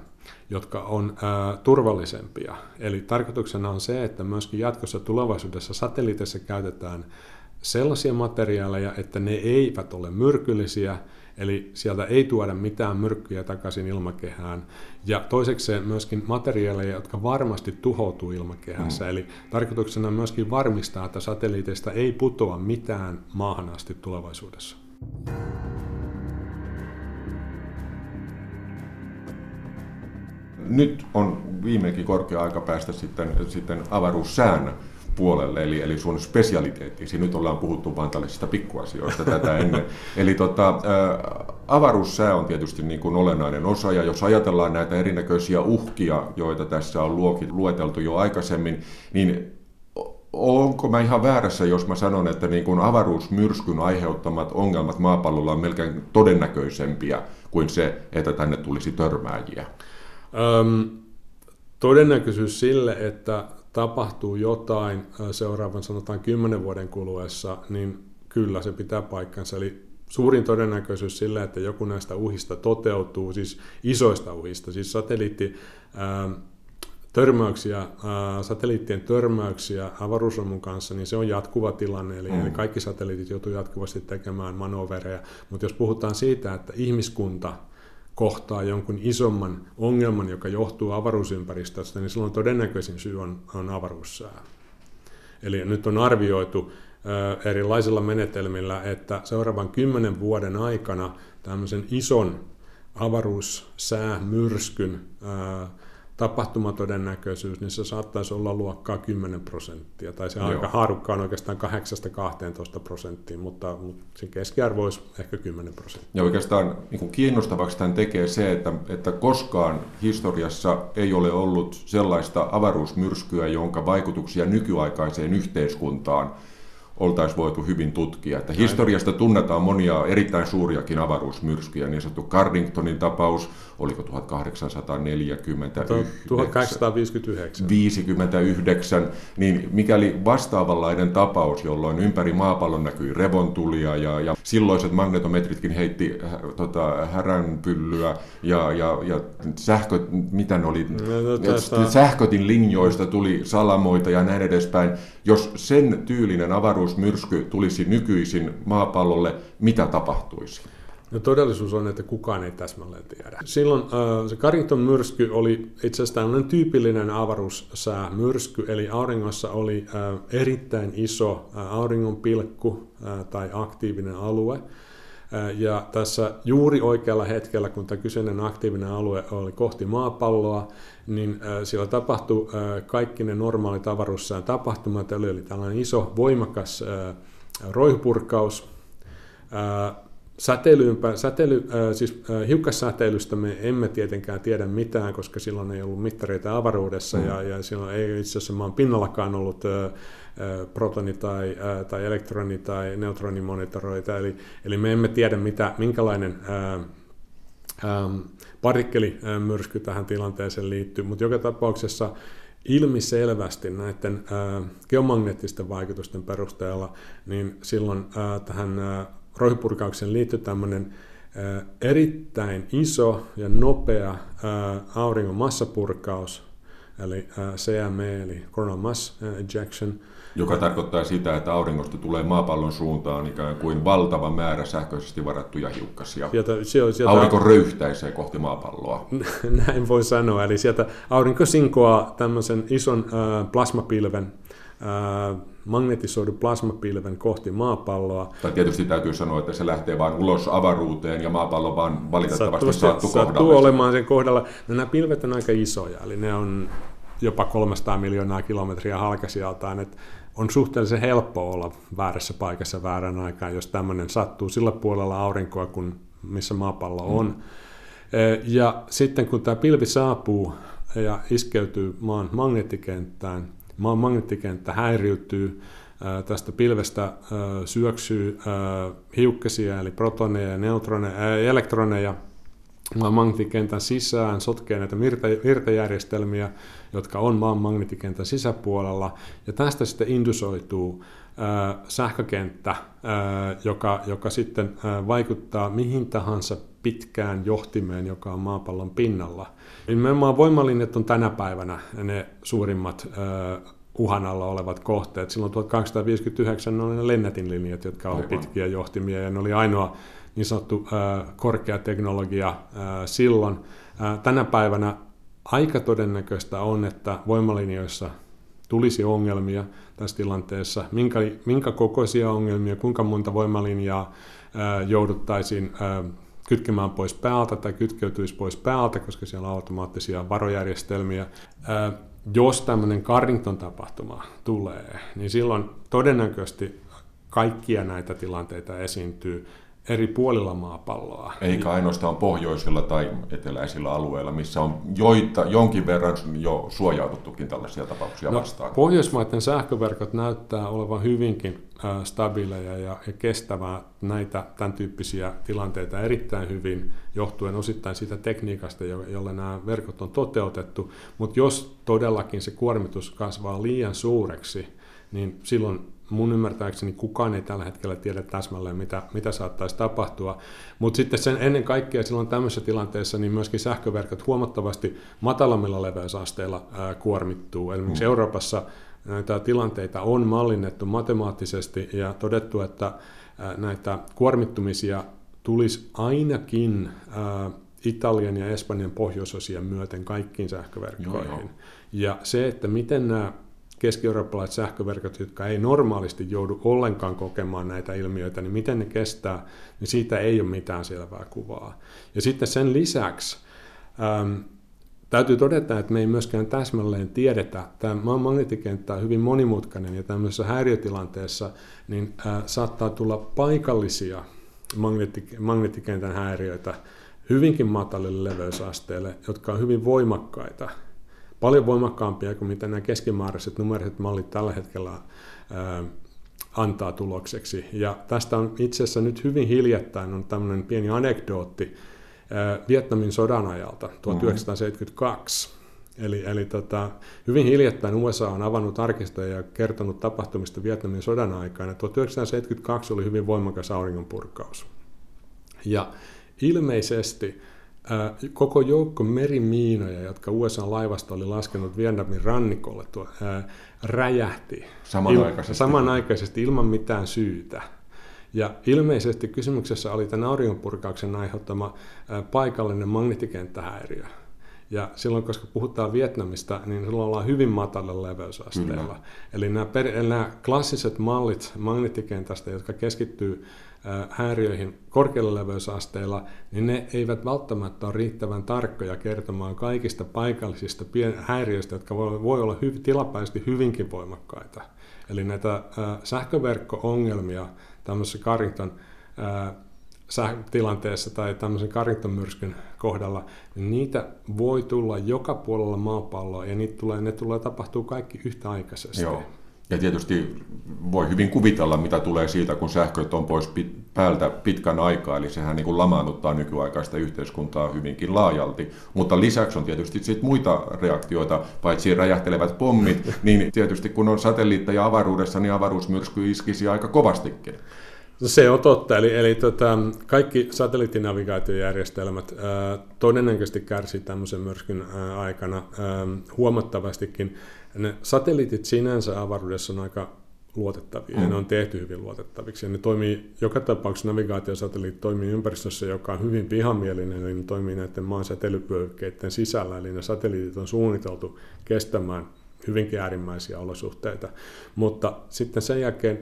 jotka on ää, turvallisempia. Eli tarkoituksena on se, että myöskin jatkossa tulevaisuudessa satelliiteissa käytetään sellaisia materiaaleja, että ne eivät ole myrkyllisiä, Eli sieltä ei tuoda mitään myrkkyjä takaisin ilmakehään. Ja toisekseen myöskin materiaaleja, jotka varmasti tuhoutuu ilmakehässä. Mm. Eli tarkoituksena on myöskin varmistaa, että satelliiteista ei putoa mitään maahan asti tulevaisuudessa. Nyt on viimeinkin korkea aika päästä sitten, sitten avaruussään puolelle, eli, eli sun spesialiteettisi. Nyt ollaan puhuttu vain tällaisista pikkuasioista tätä ennen. Eli tota, avaruussää on tietysti niin kuin olennainen osa, ja jos ajatellaan näitä erinäköisiä uhkia, joita tässä on lueteltu jo aikaisemmin, niin onko mä ihan väärässä, jos mä sanon, että niin kuin avaruusmyrskyn aiheuttamat ongelmat maapallolla on melkein todennäköisempiä kuin se, että tänne tulisi törmääjiä? Öm, todennäköisyys sille, että tapahtuu jotain seuraavan sanotaan kymmenen vuoden kuluessa, niin kyllä se pitää paikkansa. Eli suurin todennäköisyys sille, että joku näistä uhista toteutuu, siis isoista uhista, siis satelliitti, ää, törmäyksiä, ää, satelliittien törmäyksiä avaruusromun kanssa, niin se on jatkuva tilanne, eli, mm. eli kaikki satelliitit joutuu jatkuvasti tekemään manovereja, mutta jos puhutaan siitä, että ihmiskunta kohtaa jonkun isomman ongelman, joka johtuu avaruusympäristöstä, niin silloin todennäköisin syy on, on avaruussää. Eli nyt on arvioitu erilaisilla menetelmillä, että seuraavan kymmenen vuoden aikana tämmöisen ison avaruussäämyrskyn tapahtumatodennäköisyys, niin se saattaisi olla luokkaa 10 prosenttia, tai se Joo. aika haarukka on oikeastaan 8-12 prosenttia, mutta, mutta se keskiarvo olisi ehkä 10 prosenttia. Ja oikeastaan niin kiinnostavaksi tämän tekee se, että, että koskaan historiassa ei ole ollut sellaista avaruusmyrskyä, jonka vaikutuksia nykyaikaiseen yhteiskuntaan oltaisiin voitu hyvin tutkia. Että historiasta tunnetaan monia erittäin suuriakin avaruusmyrskyjä, niin sanottu Cardingtonin tapaus, oliko 1849? 1859. 59, niin mikäli vastaavanlainen tapaus, jolloin ympäri maapallon näkyi revontulia ja, ja silloiset magnetometritkin heitti äh, tota, häränpyllyä ja, ja, ja sähkö, mitä ne oli, no, tästä... sähkötin linjoista tuli salamoita ja näin edespäin. Jos sen tyylinen avaruusmyrsky tulisi nykyisin maapallolle, mitä tapahtuisi? No todellisuus on, että kukaan ei täsmälleen tiedä. Silloin äh, se Carrington myrsky oli itse asiassa tämmöinen tyypillinen avaruussäämyrsky, eli auringossa oli äh, erittäin iso äh, auringonpilkku äh, tai aktiivinen alue. Äh, ja tässä juuri oikealla hetkellä, kun tämä kyseinen aktiivinen alue oli kohti maapalloa, niin äh, siellä tapahtui äh, kaikki ne normaalit avaruussään tapahtumat, eli oli tällainen iso, voimakas äh, roihupurkaus, Säteilyynpä, säteily, äh, siis äh, hiukkassäteilystä me emme tietenkään tiedä mitään, koska silloin ei ollut mittareita avaruudessa mm. ja, ja silloin ei itse asiassa maan pinnallakaan ollut äh, protoni- tai, äh, tai elektroni- tai neutronimonitoroita, eli, eli me emme tiedä, mitä, minkälainen äh, ähm, partikkelimyrsky tähän tilanteeseen liittyy, mutta joka tapauksessa ilmiselvästi näiden ää, geomagneettisten vaikutusten perusteella, niin silloin ää, tähän ää, roihipurkaukseen liittyy tämmöinen erittäin iso ja nopea auringon massapurkaus, eli CME, eli Coronal Mass Ejection, joka tarkoittaa sitä, että auringosta tulee maapallon suuntaan ikään kuin valtava määrä sähköisesti varattuja hiukkasia. Sieltä, sieltä, Aurinko röyhtäisee kohti maapalloa. Näin voi sanoa. Eli sieltä aurinko sinkoaa tämmöisen ison äh, plasmapilven, äh, magnetisoidun plasmapilven kohti maapalloa. Tai tietysti täytyy sanoa, että se lähtee vain ulos avaruuteen ja maapallo vaan valitettavasti sattuu, sattuu kohdalle. olemaan sen kohdalla. No, nämä pilvet on aika isoja, eli ne on jopa 300 miljoonaa kilometriä halkasijaltaan. Että on suhteellisen helppo olla väärässä paikassa väärän aikaan, jos tämmöinen sattuu sillä puolella aurinkoa, kun missä maapallo on. Mm. Ja sitten kun tämä pilvi saapuu ja iskeytyy maan magneettikenttään, magneettikenttä häiriytyy, tästä pilvestä syöksyy hiukkasia, eli protoneja ja neutroneja, elektroneja, maan magneettikentän sisään, sotkee näitä virtajärjestelmiä, jotka on maan magneettikentän sisäpuolella, ja tästä sitten indusoituu sähkökenttä, äh, joka, joka sitten vaikuttaa mihin tahansa pitkään johtimeen, joka on maapallon pinnalla. Nimenomaan voimalinjat on tänä päivänä ne suurimmat uhan alla olevat kohteet. Silloin 1859 ne oli ne lennätinlinjat, jotka olivat pitkiä johtimia, ja ne oli ainoa niin sanottu korkea teknologia silloin. Tänä päivänä aika todennäköistä on, että voimalinjoissa tulisi ongelmia tässä tilanteessa, minkä, minkä kokoisia ongelmia, kuinka monta voimalinjaa jouduttaisiin kytkemään pois päältä tai kytkeytyisi pois päältä, koska siellä on automaattisia varojärjestelmiä. Jos tämmöinen Carrington-tapahtuma tulee, niin silloin todennäköisesti kaikkia näitä tilanteita esiintyy eri puolilla maapalloa. Eikä ainoastaan pohjoisilla tai eteläisillä alueilla, missä on joita, jonkin verran jo suojauduttukin tällaisia tapauksia no, vastaan. Pohjoismaiden sähköverkot näyttää olevan hyvinkin stabiileja ja, ja kestävää näitä tämän tyyppisiä tilanteita erittäin hyvin, johtuen osittain siitä tekniikasta, jolla nämä verkot on toteutettu. Mutta jos todellakin se kuormitus kasvaa liian suureksi, niin silloin mun ymmärtääkseni kukaan ei tällä hetkellä tiedä täsmälleen, mitä, mitä saattaisi tapahtua. Mutta sitten sen ennen kaikkea silloin tämmöisessä tilanteessa niin myöskin sähköverkot huomattavasti matalammilla leveysasteilla ää, kuormittuu. Esimerkiksi mm. Euroopassa näitä tilanteita on mallinnettu matemaattisesti ja todettu, että ää, näitä kuormittumisia tulisi ainakin ää, Italian ja Espanjan pohjoisosien myöten kaikkiin sähköverkkoihin. Joo, joo. Ja se, että miten nämä keski-eurooppalaiset sähköverkot, jotka ei normaalisti joudu ollenkaan kokemaan näitä ilmiöitä, niin miten ne kestää, niin siitä ei ole mitään selvää kuvaa. Ja sitten sen lisäksi äm, täytyy todeta, että me ei myöskään täsmälleen tiedetä, tämä magneettikenttä on hyvin monimutkainen ja tämmöisessä häiriötilanteessa niin ää, saattaa tulla paikallisia magneettik- magneettikentän häiriöitä hyvinkin matalille leveysasteille, jotka on hyvin voimakkaita paljon voimakkaampia kuin mitä nämä keskimääräiset numeriset mallit tällä hetkellä ää, antaa tulokseksi. Ja tästä on itse asiassa nyt hyvin hiljattain on tämmöinen pieni anekdootti ää, Vietnamin sodan ajalta 1972. Mm-hmm. Eli, eli tota, hyvin hiljattain USA on avannut arkistoja ja kertonut tapahtumista Vietnamin sodan aikana. 1972 oli hyvin voimakas auringonpurkaus. Ja ilmeisesti koko joukko merimiinoja, jotka USA-laivasta oli laskenut Vietnamin rannikolle, tuo, ää, räjähti samanaikaisesti. Il, samanaikaisesti ilman mitään syytä. Ja ilmeisesti kysymyksessä oli tämän auringonpurkauksen aiheuttama ää, paikallinen magneettikenttähäiriö. Ja silloin, koska puhutaan Vietnamista, niin silloin ollaan hyvin matalalla leveysasteella. Kyllä. Eli nämä, per, nämä klassiset mallit magneettikentästä, jotka keskittyy häiriöihin korkealla leveysasteilla, niin ne eivät välttämättä ole riittävän tarkkoja kertomaan kaikista paikallisista häiriöistä, jotka voi, olla hy- tilapäisesti hyvinkin voimakkaita. Eli näitä äh, sähköverkko-ongelmia tämmöisessä Carrington tilanteessa tai tämmöisen Carrington-myrskyn kohdalla, niin niitä voi tulla joka puolella maapalloa ja niitä tulee, ne tulee tapahtuu kaikki yhtäaikaisesti. Joo. Ja tietysti voi hyvin kuvitella, mitä tulee siitä, kun sähköt on pois päältä pitkän aikaa, eli sehän niin kuin lamaannuttaa nykyaikaista yhteiskuntaa hyvinkin laajalti. Mutta lisäksi on tietysti sit muita reaktioita, paitsi räjähtelevät pommit, niin tietysti kun on satelliitteja avaruudessa, niin avaruusmyrsky iskisi aika kovastikin. No se on totta, eli, eli tota, kaikki satelliittinavigaatiojärjestelmät ää, todennäköisesti kärsii tämmöisen myrskyn ää, aikana ää, huomattavastikin. Ne satelliitit sinänsä avaruudessa on aika luotettavia mm. ja ne on tehty hyvin luotettaviksi. Ja ne toimii, joka tapauksessa navigaatiosatelliitti toimii ympäristössä, joka on hyvin vihamielinen, eli ne toimii näiden maan säteilypyökkeiden sisällä, eli ne satelliitit on suunniteltu kestämään hyvinkin äärimmäisiä olosuhteita. Mutta sitten sen jälkeen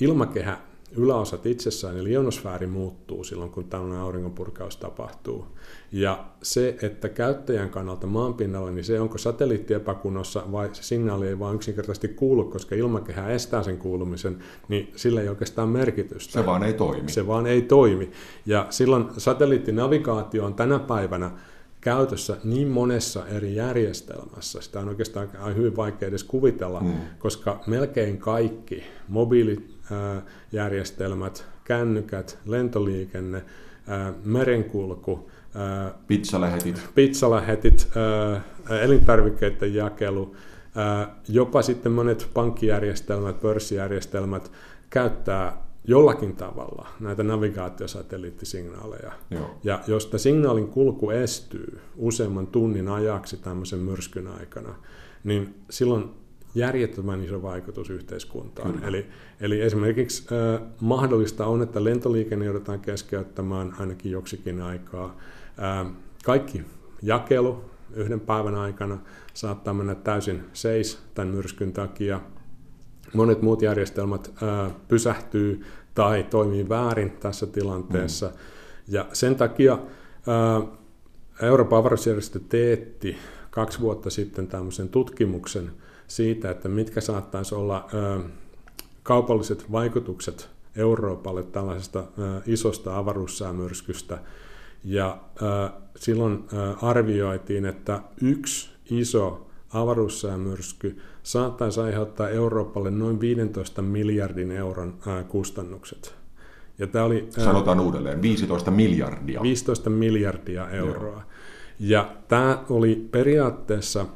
ilmakehä yläosat itsessään, eli ionosfääri muuttuu silloin, kun tällainen auringonpurkaus tapahtuu. Ja se, että käyttäjän kannalta maanpinnalla, niin se onko satelliitti epäkunnossa vai se signaali ei vaan yksinkertaisesti kuulu, koska ilmakehä estää sen kuulumisen, niin sillä ei oikeastaan merkitystä. Se vaan ei toimi. Se vaan ei toimi. Ja silloin satelliittinavigaatio on tänä päivänä käytössä niin monessa eri järjestelmässä. Sitä on oikeastaan hyvin vaikea edes kuvitella, mm. koska melkein kaikki mobiilijärjestelmät, kännykät, lentoliikenne, merenkulku, pizzalähetit, pizzalähetit elintarvikkeiden jakelu, jopa sitten monet pankkijärjestelmät, pörssijärjestelmät käyttää jollakin tavalla näitä navigaatiosatelliittisignaaleja. Joo. Ja jos tämä signaalin kulku estyy useamman tunnin ajaksi tämmöisen myrskyn aikana, niin silloin järjettömän iso vaikutus yhteiskuntaan. Eli, eli esimerkiksi äh, mahdollista on, että lentoliikenne joudutaan keskeyttämään ainakin joksikin aikaa. Äh, kaikki jakelu yhden päivän aikana saattaa mennä täysin seis tämän myrskyn takia. Monet muut järjestelmät ää, pysähtyy tai toimii väärin tässä tilanteessa. Mm. Ja sen takia Euroopan avaruusjärjestö teetti kaksi vuotta sitten tämmöisen tutkimuksen siitä, että mitkä saattaisi olla kaupalliset vaikutukset Euroopalle tällaisesta isosta avaruussäämyrskystä. Ja silloin arvioitiin, että yksi iso avaruussäämyrsky saattaisi aiheuttaa Euroopalle noin 15 miljardin euron kustannukset. Ja tämä oli, Sanotaan uudelleen, 15 miljardia. 15 miljardia euroa. Joo. Ja tämä oli periaatteessa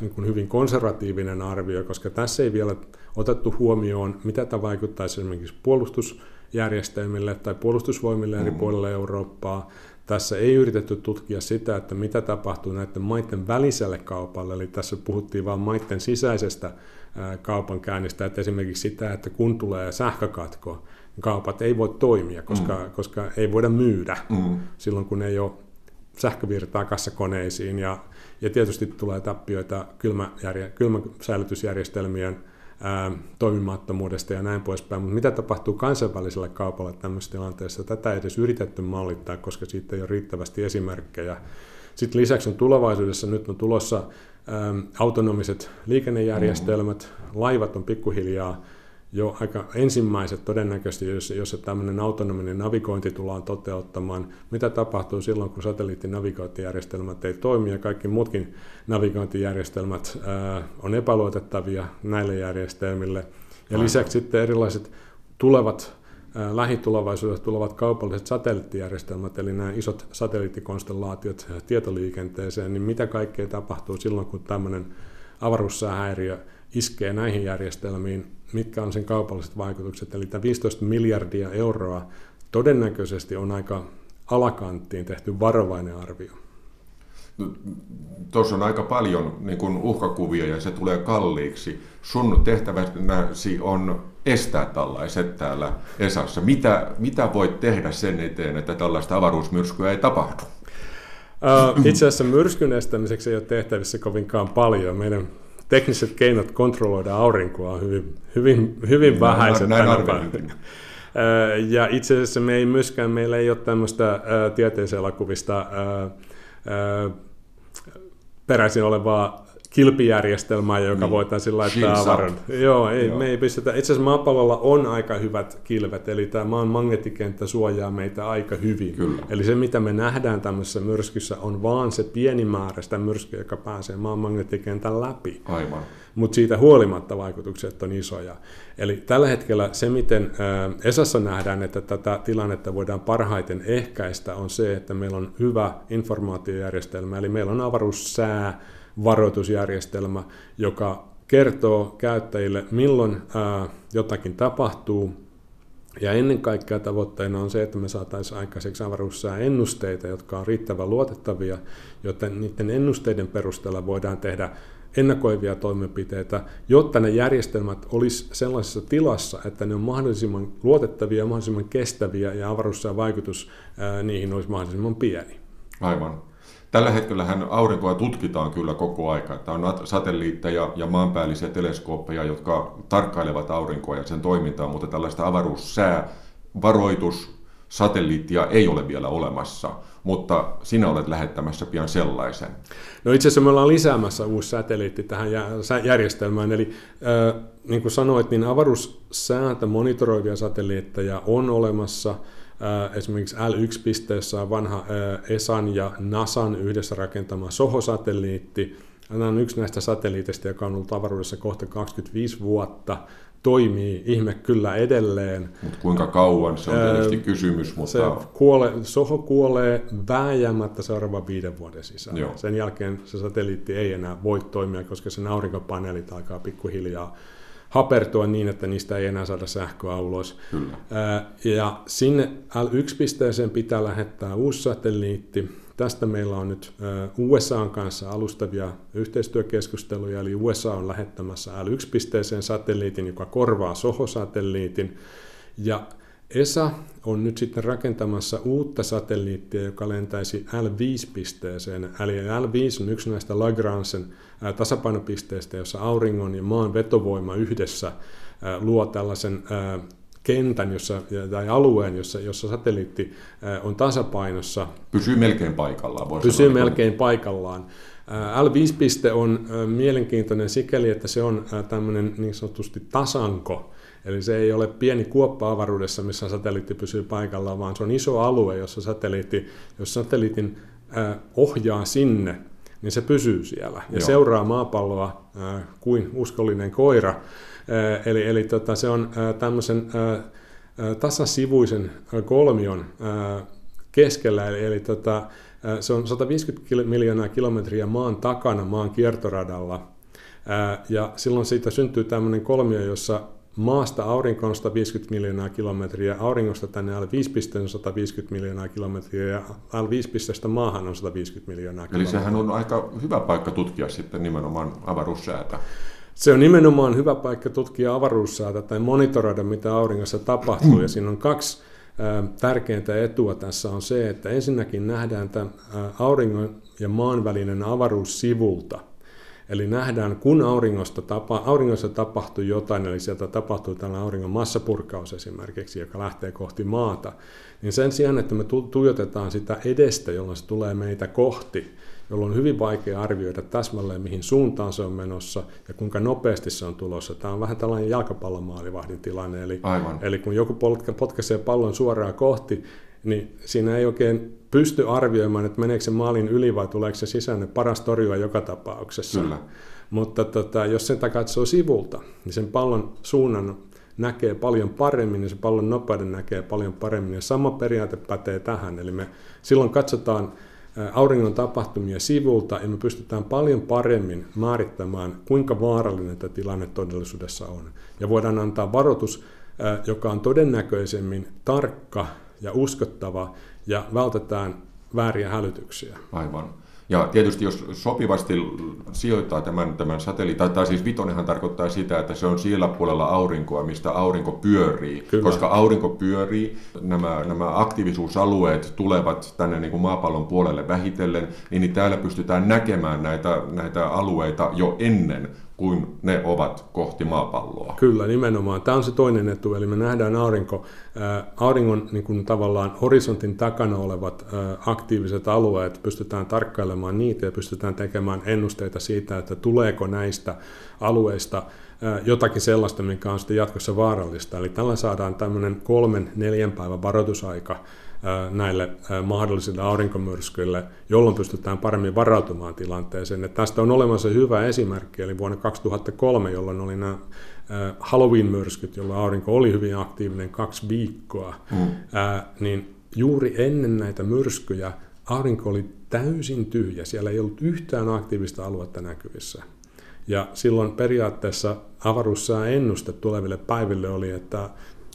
niin kuin hyvin konservatiivinen arvio, koska tässä ei vielä otettu huomioon, mitä tämä vaikuttaisi esimerkiksi puolustusjärjestelmille tai puolustusvoimille eri mm. puolilla Eurooppaa, tässä ei yritetty tutkia sitä, että mitä tapahtuu näiden maiden väliselle kaupalle, eli tässä puhuttiin vain maiden sisäisestä kaupankäynnistä, että esimerkiksi sitä, että kun tulee sähkökatko, niin kaupat ei voi toimia, koska, mm. koska ei voida myydä mm. silloin, kun ei ole sähkövirtaa kassakoneisiin, ja, ja tietysti tulee tappioita kylmäsäilytysjärjestelmien toimimattomuudesta ja näin poispäin. Mutta mitä tapahtuu kansainvälisellä kaupalla tämmöisessä tilanteessa? Tätä ei edes yritetty mallittaa, koska siitä ei ole riittävästi esimerkkejä. Sitten lisäksi on tulevaisuudessa nyt on tulossa autonomiset liikennejärjestelmät, laivat on pikkuhiljaa jo aika ensimmäiset todennäköisesti, jos, jos tämmöinen autonominen navigointi tullaan toteuttamaan, mitä tapahtuu silloin, kun satelliittinavigointijärjestelmät ei toimi ja kaikki muutkin navigointijärjestelmät ää, on epäluotettavia näille järjestelmille. Ja lisäksi sitten erilaiset tulevat lähitulevaisuudessa tulevat kaupalliset satelliittijärjestelmät, eli nämä isot satelliittikonstellaatiot tietoliikenteeseen, niin mitä kaikkea tapahtuu silloin, kun tämmöinen avaruussäähäiriö iskee näihin järjestelmiin, mitkä on sen kaupalliset vaikutukset. Eli tämä 15 miljardia euroa todennäköisesti on aika alakanttiin tehty varovainen arvio. No, Tuossa on aika paljon niin kuin uhkakuvia ja se tulee kalliiksi. Sun tehtäväsi on estää tällaiset täällä Esassa. Mitä, mitä voit tehdä sen eteen, että tällaista avaruusmyrskyä ei tapahdu? Itse asiassa myrskyn estämiseksi ei ole tehtävissä kovinkaan paljon. Meidän tekniset keinot kontrolloida aurinkoa on hyvin, hyvin, hyvin vähäiset näin, tänä päivänä. Ja itse asiassa me ei myöskään, meillä ei ole tämmöistä tieteiselokuvista peräisin olevaa kilpijärjestelmää, joka niin. voitaisiin laittaa avaron. Joo, ei, Joo. me ei pystytä. Itse asiassa maapallolla on aika hyvät kilvet, eli tämä maan magneettikenttä suojaa meitä aika hyvin. Kyllä. Eli se, mitä me nähdään tämmöisessä myrskyssä, on vaan se pieni määrä sitä myrskyä, joka pääsee maan magneettikentän läpi. Aivan. Mutta siitä huolimatta vaikutukset on isoja. Eli tällä hetkellä se, miten Esassa nähdään, että tätä tilannetta voidaan parhaiten ehkäistä, on se, että meillä on hyvä informaatiojärjestelmä, eli meillä on avaruussää, varoitusjärjestelmä, joka kertoo käyttäjille, milloin ää, jotakin tapahtuu. Ja ennen kaikkea tavoitteena on se, että me saataisiin aikaiseksi avaruussää ennusteita, jotka on riittävän luotettavia, joten niiden ennusteiden perusteella voidaan tehdä ennakoivia toimenpiteitä, jotta ne järjestelmät olisi sellaisessa tilassa, että ne on mahdollisimman luotettavia, mahdollisimman kestäviä ja avaruussään vaikutus ää, niihin olisi mahdollisimman pieni. Aivan. Tällä hetkellä aurinkoa tutkitaan kyllä koko aika. Tämä on satelliitteja ja maanpäällisiä teleskooppeja, jotka tarkkailevat aurinkoa ja sen toimintaa, mutta tällaista avaruussää varoitus satelliittia ei ole vielä olemassa, mutta sinä olet lähettämässä pian sellaisen. No itse asiassa me ollaan lisäämässä uusi satelliitti tähän järjestelmään, eli äh, niin kuin sanoit, niin avaruussäätä monitoroivia satelliitteja on olemassa – Esimerkiksi L1-pisteessä on vanha ESAN ja NASAn yhdessä rakentama SOHO-satelliitti. Tämä on yksi näistä satelliiteista, joka on ollut avaruudessa kohta 25 vuotta. Toimii ihme kyllä edelleen. Mutta kuinka kauan, se on tietysti öö, kysymys. Mutta... Se kuole, Soho kuolee vääjäämättä seuraavan viiden vuoden sisällä. Joo. Sen jälkeen se satelliitti ei enää voi toimia, koska sen aurinkopaneelit alkaa pikkuhiljaa hapertua niin, että niistä ei enää saada sähköä ulos. Kyllä. Ja sinne L1-pisteeseen pitää lähettää uusi satelliitti. Tästä meillä on nyt USAn kanssa alustavia yhteistyökeskusteluja, eli USA on lähettämässä L1-pisteeseen satelliitin, joka korvaa SOHO-satelliitin. Ja ESA on nyt sitten rakentamassa uutta satelliittia, joka lentäisi L5-pisteeseen. Eli L5 on yksi näistä Lagrangen tasapainopisteistä, jossa auringon ja maan vetovoima yhdessä luo tällaisen kentän jossa, tai alueen, jossa, jossa satelliitti on tasapainossa. Pysyy melkein paikallaan. Pysyy sanoa. melkein paikallaan. L5-piste on mielenkiintoinen sikäli, että se on tämmöinen niin sanotusti tasanko, Eli se ei ole pieni kuoppa avaruudessa, missä satelliitti pysyy paikallaan, vaan se on iso alue, jossa satelliitti, jos satelliitin ohjaa sinne, niin se pysyy siellä ja Joo. seuraa maapalloa kuin uskollinen koira. Eli, eli tota, se on tämmöisen tasasivuisen kolmion keskellä, eli, eli tota, se on 150 miljoonaa kilometriä maan takana maan kiertoradalla, ja silloin siitä syntyy tämmöinen kolmio, jossa maasta aurinkoon 150 miljoonaa kilometriä, auringosta tänne L5 on 150 miljoonaa kilometriä ja L5 maahan on 150 miljoonaa kilometriä. Eli sehän on aika hyvä paikka tutkia sitten nimenomaan avaruussäätä. Se on nimenomaan hyvä paikka tutkia avaruussäätä tai monitoroida, mitä auringossa tapahtuu. Ja siinä on kaksi tärkeintä etua tässä on se, että ensinnäkin nähdään tämä auringon ja maan välinen avaruus sivulta – Eli nähdään, kun auringosta tapa, auringossa tapahtuu jotain, eli sieltä tapahtuu tällainen auringon massapurkaus esimerkiksi, joka lähtee kohti maata, niin sen sijaan, että me tuijotetaan sitä edestä, jolloin se tulee meitä kohti, jolloin on hyvin vaikea arvioida täsmälleen, mihin suuntaan se on menossa ja kuinka nopeasti se on tulossa. Tämä on vähän tällainen jalkapallomaalivahdin tilanne, eli, Aivan. eli kun joku potkaisee pallon suoraan kohti, niin siinä ei oikein pysty arvioimaan, että meneekö se maalin yli vai tuleeko se sisään, paras torjua joka tapauksessa. Kyllä. Mutta tota, jos sen katsoo sivulta, niin sen pallon suunnan näkee paljon paremmin ja se pallon nopeuden näkee paljon paremmin. Ja sama periaate pätee tähän, eli me silloin katsotaan auringon tapahtumia sivulta ja me pystytään paljon paremmin määrittämään, kuinka vaarallinen tämä tilanne todellisuudessa on. Ja voidaan antaa varoitus, joka on todennäköisemmin tarkka ja uskottava ja vältetään vääriä hälytyksiä. Aivan. Ja tietysti jos sopivasti sijoittaa tämän, tämän satelliitin, tai siis vitonenhan tarkoittaa sitä, että se on siellä puolella aurinkoa, mistä aurinko pyörii. Kyllä. Koska aurinko pyörii, nämä, nämä aktiivisuusalueet tulevat tänne niin kuin maapallon puolelle vähitellen, niin, niin täällä pystytään näkemään näitä, näitä alueita jo ennen kuin ne ovat kohti maapalloa. Kyllä, nimenomaan. Tämä on se toinen etu, eli me nähdään aurinko, ää, auringon niin kuin tavallaan horisontin takana olevat ää, aktiiviset alueet, pystytään tarkkailemaan niitä ja pystytään tekemään ennusteita siitä, että tuleeko näistä alueista ää, jotakin sellaista, mikä on sitten jatkossa vaarallista. Eli tällä saadaan tämmöinen kolmen, neljän päivän varoitusaika näille mahdollisille aurinkomyrskyille, jolloin pystytään paremmin varautumaan tilanteeseen. Et tästä on olemassa hyvä esimerkki, eli vuonna 2003, jolloin oli nämä Halloween-myrskyt, jolloin aurinko oli hyvin aktiivinen kaksi viikkoa, mm. niin juuri ennen näitä myrskyjä aurinko oli täysin tyhjä, siellä ei ollut yhtään aktiivista aluetta näkyvissä. Ja silloin periaatteessa avaruussään ennuste tuleville päiville oli, että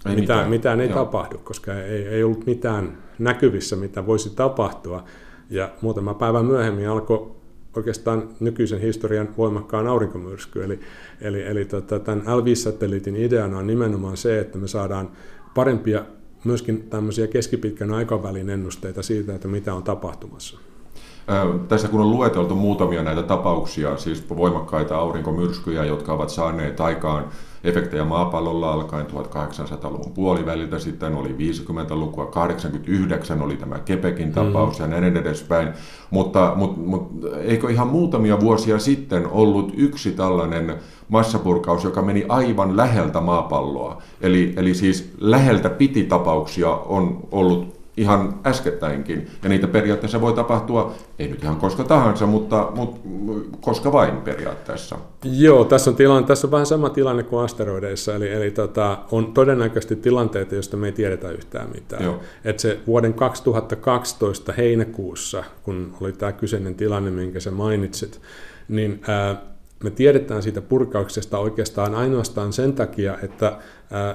ei mitään, mitään, mitään ei Joo. tapahdu, koska ei, ei ollut mitään näkyvissä, mitä voisi tapahtua. Ja muutama päivä myöhemmin alkoi oikeastaan nykyisen historian voimakkaan aurinkomyrsky. Eli, eli, eli tota, tämän L5-satelliitin ideana on nimenomaan se, että me saadaan parempia myöskin tämmöisiä keskipitkän aikavälin ennusteita siitä, että mitä on tapahtumassa. Tässä kun on lueteltu muutamia näitä tapauksia, siis voimakkaita aurinkomyrskyjä, jotka ovat saaneet aikaan efektejä maapallolla alkaen 1800-luvun puoliväliltä, sitten oli 50-lukua, 89 oli tämä Kepekin tapaus mm. ja näin edespäin. Mutta, mutta, mutta eikö ihan muutamia vuosia sitten ollut yksi tällainen massapurkaus, joka meni aivan läheltä maapalloa. Eli, eli siis läheltä piti tapauksia on ollut ihan äskettäinkin. Ja niitä periaatteessa voi tapahtua, ei nyt ihan koska tahansa, mutta, mutta koska vain periaatteessa. Joo, tässä on, tilanne, tässä on vähän sama tilanne kuin asteroideissa, eli, eli tota, on todennäköisesti tilanteita, joista me ei tiedetä yhtään mitään. Joo. Et se vuoden 2012 heinäkuussa, kun oli tämä kyseinen tilanne, minkä sä mainitsit, niin ää, me tiedetään siitä purkauksesta oikeastaan ainoastaan sen takia, että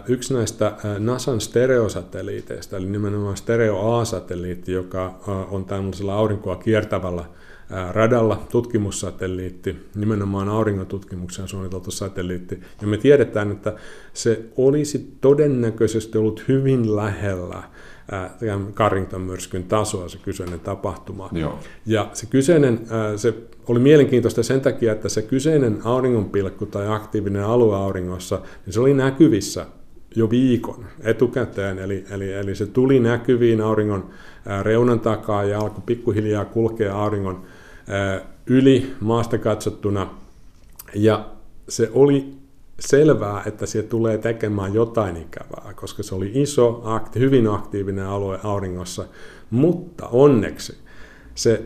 yksi näistä NASAn stereosatelliiteista, eli nimenomaan Stereo A-satelliitti, joka on tämmöisellä aurinkoa kiertävällä radalla tutkimussatelliitti, nimenomaan auringon tutkimukseen suunniteltu satelliitti. Ja me tiedetään, että se olisi todennäköisesti ollut hyvin lähellä Carrington-myrskyn tasoa se kyseinen tapahtuma. Joo. Ja se kyseinen, se oli mielenkiintoista sen takia, että se kyseinen auringonpilkku tai aktiivinen alue auringossa, niin se oli näkyvissä jo viikon etukäteen, eli, eli, eli se tuli näkyviin auringon reunan takaa ja alkoi pikkuhiljaa kulkea auringon yli maasta katsottuna, ja se oli selvää, että se tulee tekemään jotain ikävää, koska se oli iso, akti, hyvin aktiivinen alue auringossa, mutta onneksi se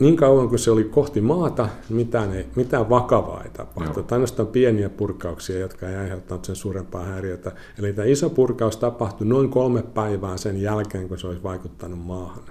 niin kauan kuin se oli kohti maata, mitään, ei, mitään vakavaa ei tapahtunut. Ainoastaan pieniä purkauksia, jotka ei aiheuttanut sen suurempaa häiriötä. Eli tämä iso purkaus tapahtui noin kolme päivää sen jälkeen, kun se olisi vaikuttanut maahan.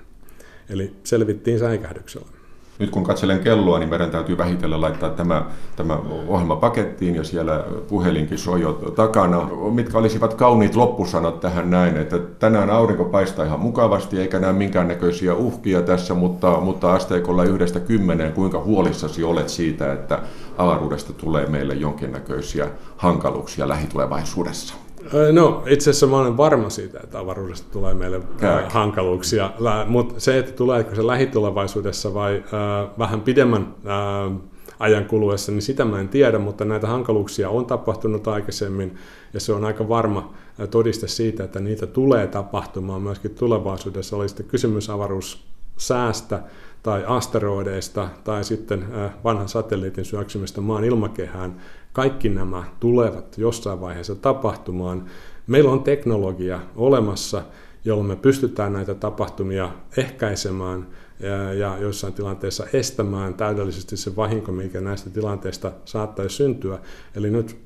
Eli selvittiin säikähdyksellä. Nyt kun katselen kelloa, niin meidän täytyy vähitellen laittaa tämä, tämä ohjelma pakettiin ja siellä puhelinkin soi jo takana. Mitkä olisivat kauniit loppusanat tähän näin, että tänään aurinko paistaa ihan mukavasti eikä näe minkäännäköisiä uhkia tässä, mutta, mutta asteikolla yhdestä kymmeneen, kuinka huolissasi olet siitä, että avaruudesta tulee meille jonkinnäköisiä hankaluuksia lähitulevaisuudessa? No itse asiassa mä olen varma siitä, että avaruudesta tulee meille Kääkin. hankaluuksia, mutta se, että tuleeko se lähitulevaisuudessa vai äh, vähän pidemmän äh, ajan kuluessa, niin sitä mä en tiedä, mutta näitä hankaluuksia on tapahtunut aikaisemmin ja se on aika varma todiste siitä, että niitä tulee tapahtumaan myöskin tulevaisuudessa. Oli sitten kysymys avaruussäästä tai asteroideista tai sitten vanhan satelliitin syöksymistä maan ilmakehään. Kaikki nämä tulevat jossain vaiheessa tapahtumaan. Meillä on teknologia olemassa, jolla me pystytään näitä tapahtumia ehkäisemään ja, ja joissain tilanteissa estämään täydellisesti se vahinko, mikä näistä tilanteista saattaisi syntyä. Eli nyt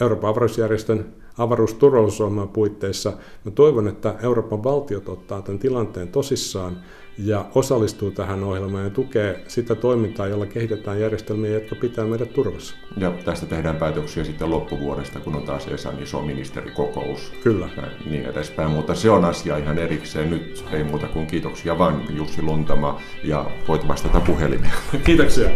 Euroopan avaruusjärjestön avaruusturvallisuusohjelman puitteissa mä toivon, että Euroopan valtiot ottaa tämän tilanteen tosissaan ja osallistuu tähän ohjelmaan ja tukee sitä toimintaa, jolla kehitetään järjestelmiä, jotka pitää meidät turvassa. Ja tästä tehdään päätöksiä sitten loppuvuodesta, kun on taas ESAn iso ministerikokous. Kyllä. Ja niin edespäin, mutta se on asia ihan erikseen. Nyt ei muuta kuin kiitoksia vaan Jussi Luntama ja voit vastata puhelimeen. Kiitoksia.